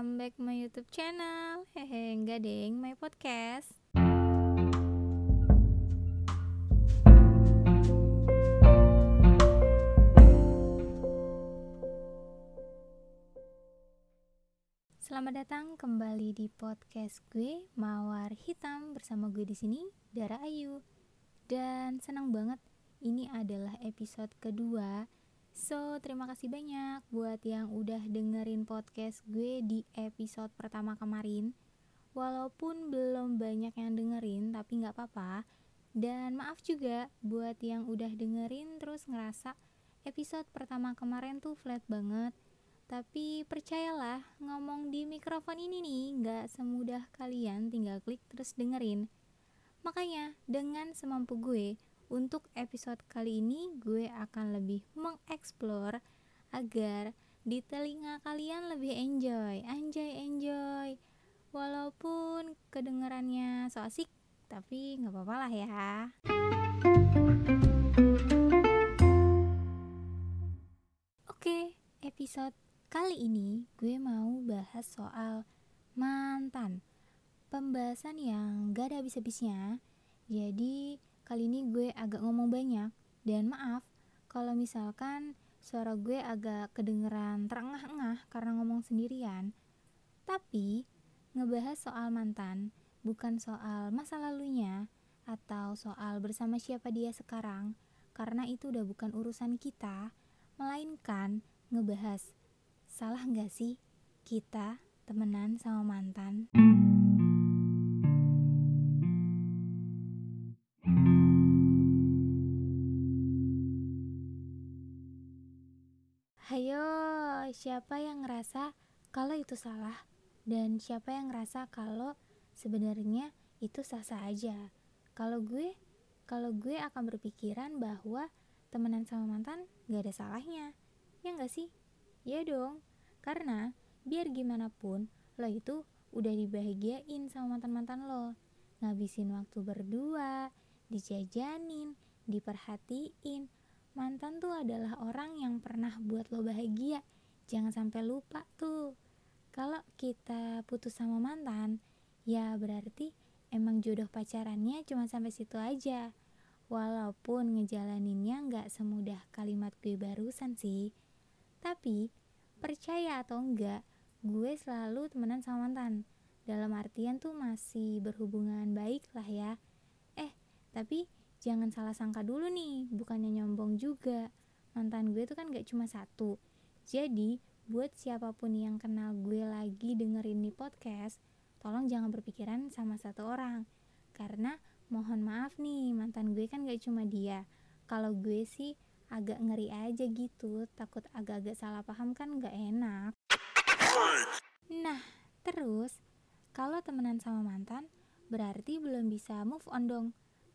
welcome back my YouTube channel. Hehe, enggak deng, my podcast. Selamat datang kembali di podcast gue Mawar Hitam bersama gue di sini Dara Ayu. Dan senang banget ini adalah episode kedua So, terima kasih banyak buat yang udah dengerin podcast gue di episode pertama kemarin. Walaupun belum banyak yang dengerin, tapi nggak apa-apa. Dan maaf juga buat yang udah dengerin terus ngerasa episode pertama kemarin tuh flat banget. Tapi percayalah, ngomong di mikrofon ini nih nggak semudah kalian tinggal klik terus dengerin. Makanya, dengan semampu gue, untuk episode kali ini gue akan lebih mengeksplor agar di telinga kalian lebih enjoy, anjay enjoy. Walaupun kedengarannya so asik, tapi nggak apa-apa lah ya. Oke, episode kali ini gue mau bahas soal mantan. Pembahasan yang gak ada habis-habisnya. Jadi, Kali ini gue agak ngomong banyak dan maaf kalau misalkan suara gue agak kedengeran terengah-engah karena ngomong sendirian. Tapi ngebahas soal mantan bukan soal masa lalunya atau soal bersama siapa dia sekarang karena itu udah bukan urusan kita melainkan ngebahas salah nggak sih kita temenan sama mantan. Siapa yang ngerasa kalau itu salah dan siapa yang ngerasa kalau sebenarnya itu sah-sah aja. Kalau gue, kalau gue akan berpikiran bahwa temenan sama mantan gak ada salahnya. Ya gak sih? Ya dong. Karena biar gimana pun lo itu udah dibahagiain sama mantan-mantan lo. Ngabisin waktu berdua, dijajanin, diperhatiin, mantan tuh adalah orang yang pernah buat lo bahagia jangan sampai lupa tuh. Kalau kita putus sama mantan ya berarti emang jodoh pacarannya cuma sampai situ aja. Walaupun ngejalaninnya nggak semudah kalimat gue barusan sih. Tapi percaya atau enggak gue selalu temenan sama mantan. Dalam artian tuh masih berhubungan baik lah ya. Eh tapi jangan salah sangka dulu nih bukannya nyombong juga. Mantan gue tuh kan gak cuma satu jadi buat siapa pun yang kenal gue lagi dengerin nih podcast tolong jangan berpikiran sama satu orang. Karena mohon maaf nih mantan gue kan gak cuma dia. Kalau gue sih agak ngeri aja gitu. Takut agak-agak salah paham kan gak enak. Nah terus kalau temenan sama mantan berarti belum bisa move on dong.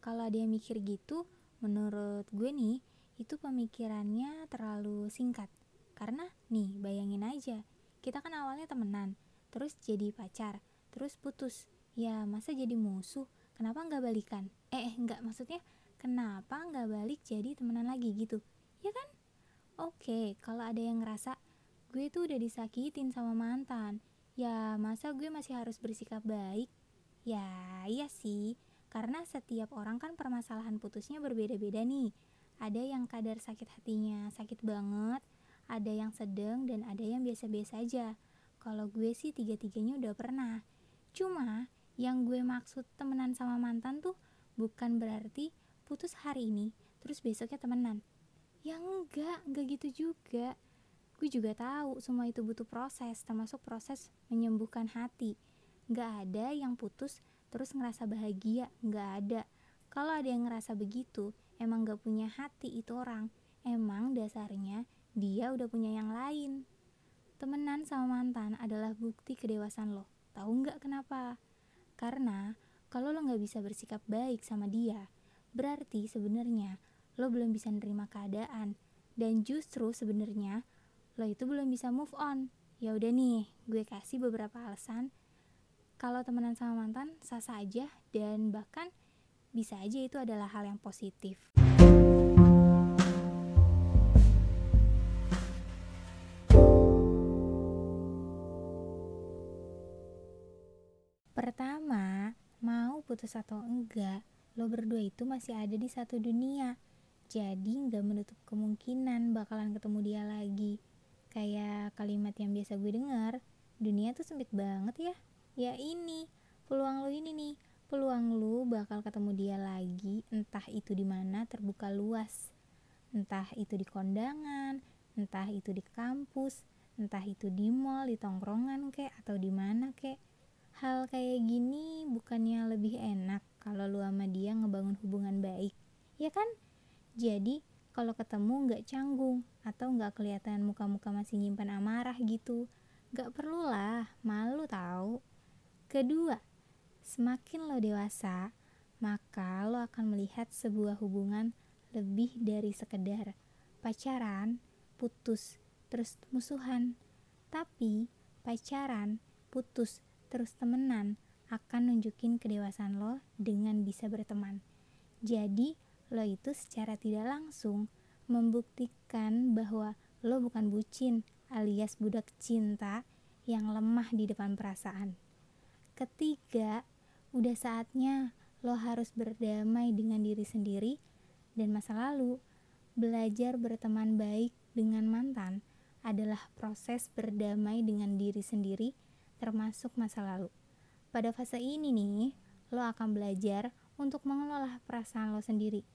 Kalau dia mikir gitu menurut gue nih itu pemikirannya terlalu singkat karena nih bayangin aja kita kan awalnya temenan terus jadi pacar terus putus. Ya masa jadi musuh? Kenapa nggak balikan? Eh, eh nggak maksudnya kenapa nggak balik jadi temenan lagi gitu? Ya kan? Oke kalau ada yang ngerasa gue tuh udah disakitin sama mantan ya masa gue masih harus bersikap baik? Ya iya sih karena setiap orang kan permasalahan putusnya berbeda-beda nih. Ada yang kadar sakit hatinya sakit banget, ada yang sedang dan ada yang biasa-biasa aja. Kalau gue sih tiga-tiganya udah pernah. Cuma yang gue maksud temenan sama mantan tuh bukan berarti putus hari ini terus besoknya temenan. Ya enggak, enggak gitu juga. Gue juga tahu semua itu butuh proses, termasuk proses menyembuhkan hati. Enggak ada yang putus terus ngerasa bahagia nggak ada kalau ada yang ngerasa begitu emang gak punya hati itu orang emang dasarnya dia udah punya yang lain. Temenan sama mantan adalah bukti kedewasaan lo. Tahu nggak kenapa? Karena kalau lo nggak bisa bersikap baik sama dia berarti sebenarnya lo belum bisa nerima keadaan. Dan justru sebenarnya lo itu belum bisa move on. Ya udah nih gue kasih beberapa alasan. Kalau temenan sama mantan sah-sah aja dan bahkan bisa aja itu adalah hal yang positif. Pertama, mau putus atau enggak, lo berdua itu masih ada di satu dunia. Jadi nggak menutup kemungkinan bakalan ketemu dia lagi. Kayak kalimat yang biasa gue dengar, dunia tuh sempit banget ya. Ya ini, peluang lo ini nih, peluang lu bakal ketemu dia lagi, entah itu di mana terbuka luas. Entah itu di kondangan, entah itu di kampus, entah itu di mall, di tongkrongan kek atau di mana kek hal kayak gini bukannya lebih enak kalau lu sama dia ngebangun hubungan baik ya kan? Jadi kalau ketemu nggak canggung atau nggak kelihatan muka-muka masih nyimpan amarah gitu nggak perlulah malu tahu kedua semakin lo dewasa maka lo akan melihat sebuah hubungan lebih dari sekedar pacaran putus terus musuhan. Tapi pacaran putus terus temenan akan nunjukin kedewasaan lo dengan bisa berteman. Jadi, lo itu secara tidak langsung membuktikan bahwa lo bukan bucin alias budak cinta yang lemah di depan perasaan. Ketiga, udah saatnya lo harus berdamai dengan diri sendiri dan masa lalu. Belajar berteman baik dengan mantan adalah proses berdamai dengan diri sendiri termasuk masa lalu. Pada fase ini nih, lo akan belajar untuk mengelola perasaan lo sendiri.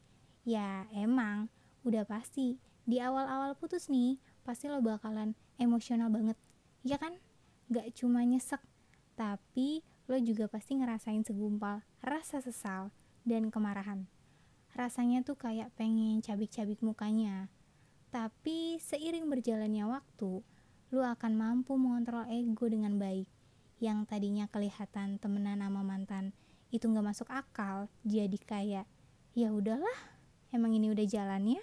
Ya, emang udah pasti di awal-awal putus nih, pasti lo bakalan emosional banget. Ya kan? Gak cuma nyesek, tapi lo juga pasti ngerasain segumpal rasa sesal dan kemarahan. Rasanya tuh kayak pengen cabik-cabik mukanya. Tapi seiring berjalannya waktu, lu akan mampu mengontrol ego dengan baik. Yang tadinya kelihatan temenan sama mantan itu nggak masuk akal, jadi kayak ya udahlah, emang ini udah jalannya.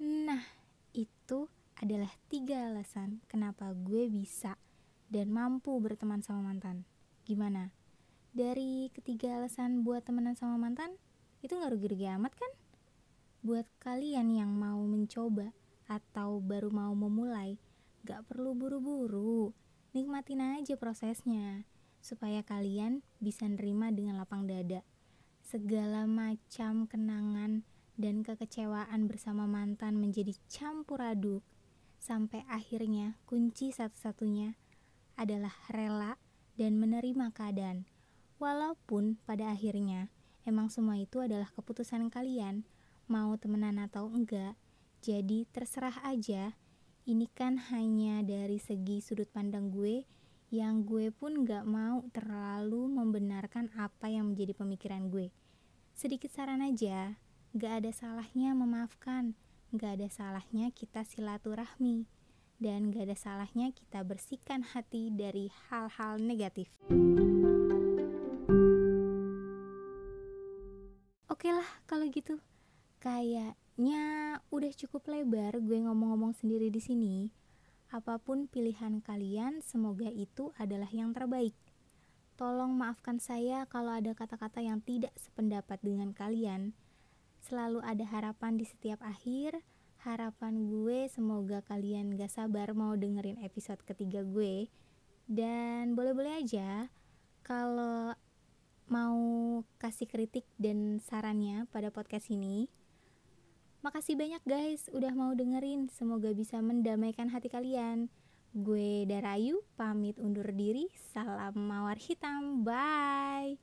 Nah, itu adalah tiga alasan kenapa gue bisa dan mampu berteman sama mantan. Gimana? Dari ketiga alasan buat temenan sama mantan, itu nggak rugi-rugi amat kan? Buat kalian yang mau mencoba atau baru mau memulai, gak perlu buru-buru. Nikmatin aja prosesnya, supaya kalian bisa nerima dengan lapang dada. Segala macam kenangan dan kekecewaan bersama mantan menjadi campur aduk, sampai akhirnya kunci satu-satunya adalah rela dan menerima keadaan. Walaupun pada akhirnya emang semua itu adalah keputusan kalian, mau temenan atau enggak. Jadi terserah aja. Ini kan hanya dari segi sudut pandang gue yang gue pun gak mau terlalu membenarkan apa yang menjadi pemikiran gue. Sedikit saran aja, gak ada salahnya memaafkan, gak ada salahnya kita silaturahmi, dan gak ada salahnya kita bersihkan hati dari hal-hal negatif. Oke lah kalau gitu. Kayaknya udah cukup lebar gue ngomong-ngomong sendiri di sini. Apa pun pilihan kalian, semoga itu adalah yang terbaik. Tolong maafkan saya kalau ada kata-kata yang tidak sependapat dengan kalian. Selalu ada harapan di setiap akhir. Harapan gue semoga kalian gak sabar mau dengerin episode ketiga gue. Dan boleh-boleh aja kalau mau kasih kritik dan sarannya pada podcast ini. Makasih banyak guys udah mau dengerin. Semoga bisa mendamaikan hati kalian. Gue Darayu pamit undur diri. Salam mawar hitam. Bye.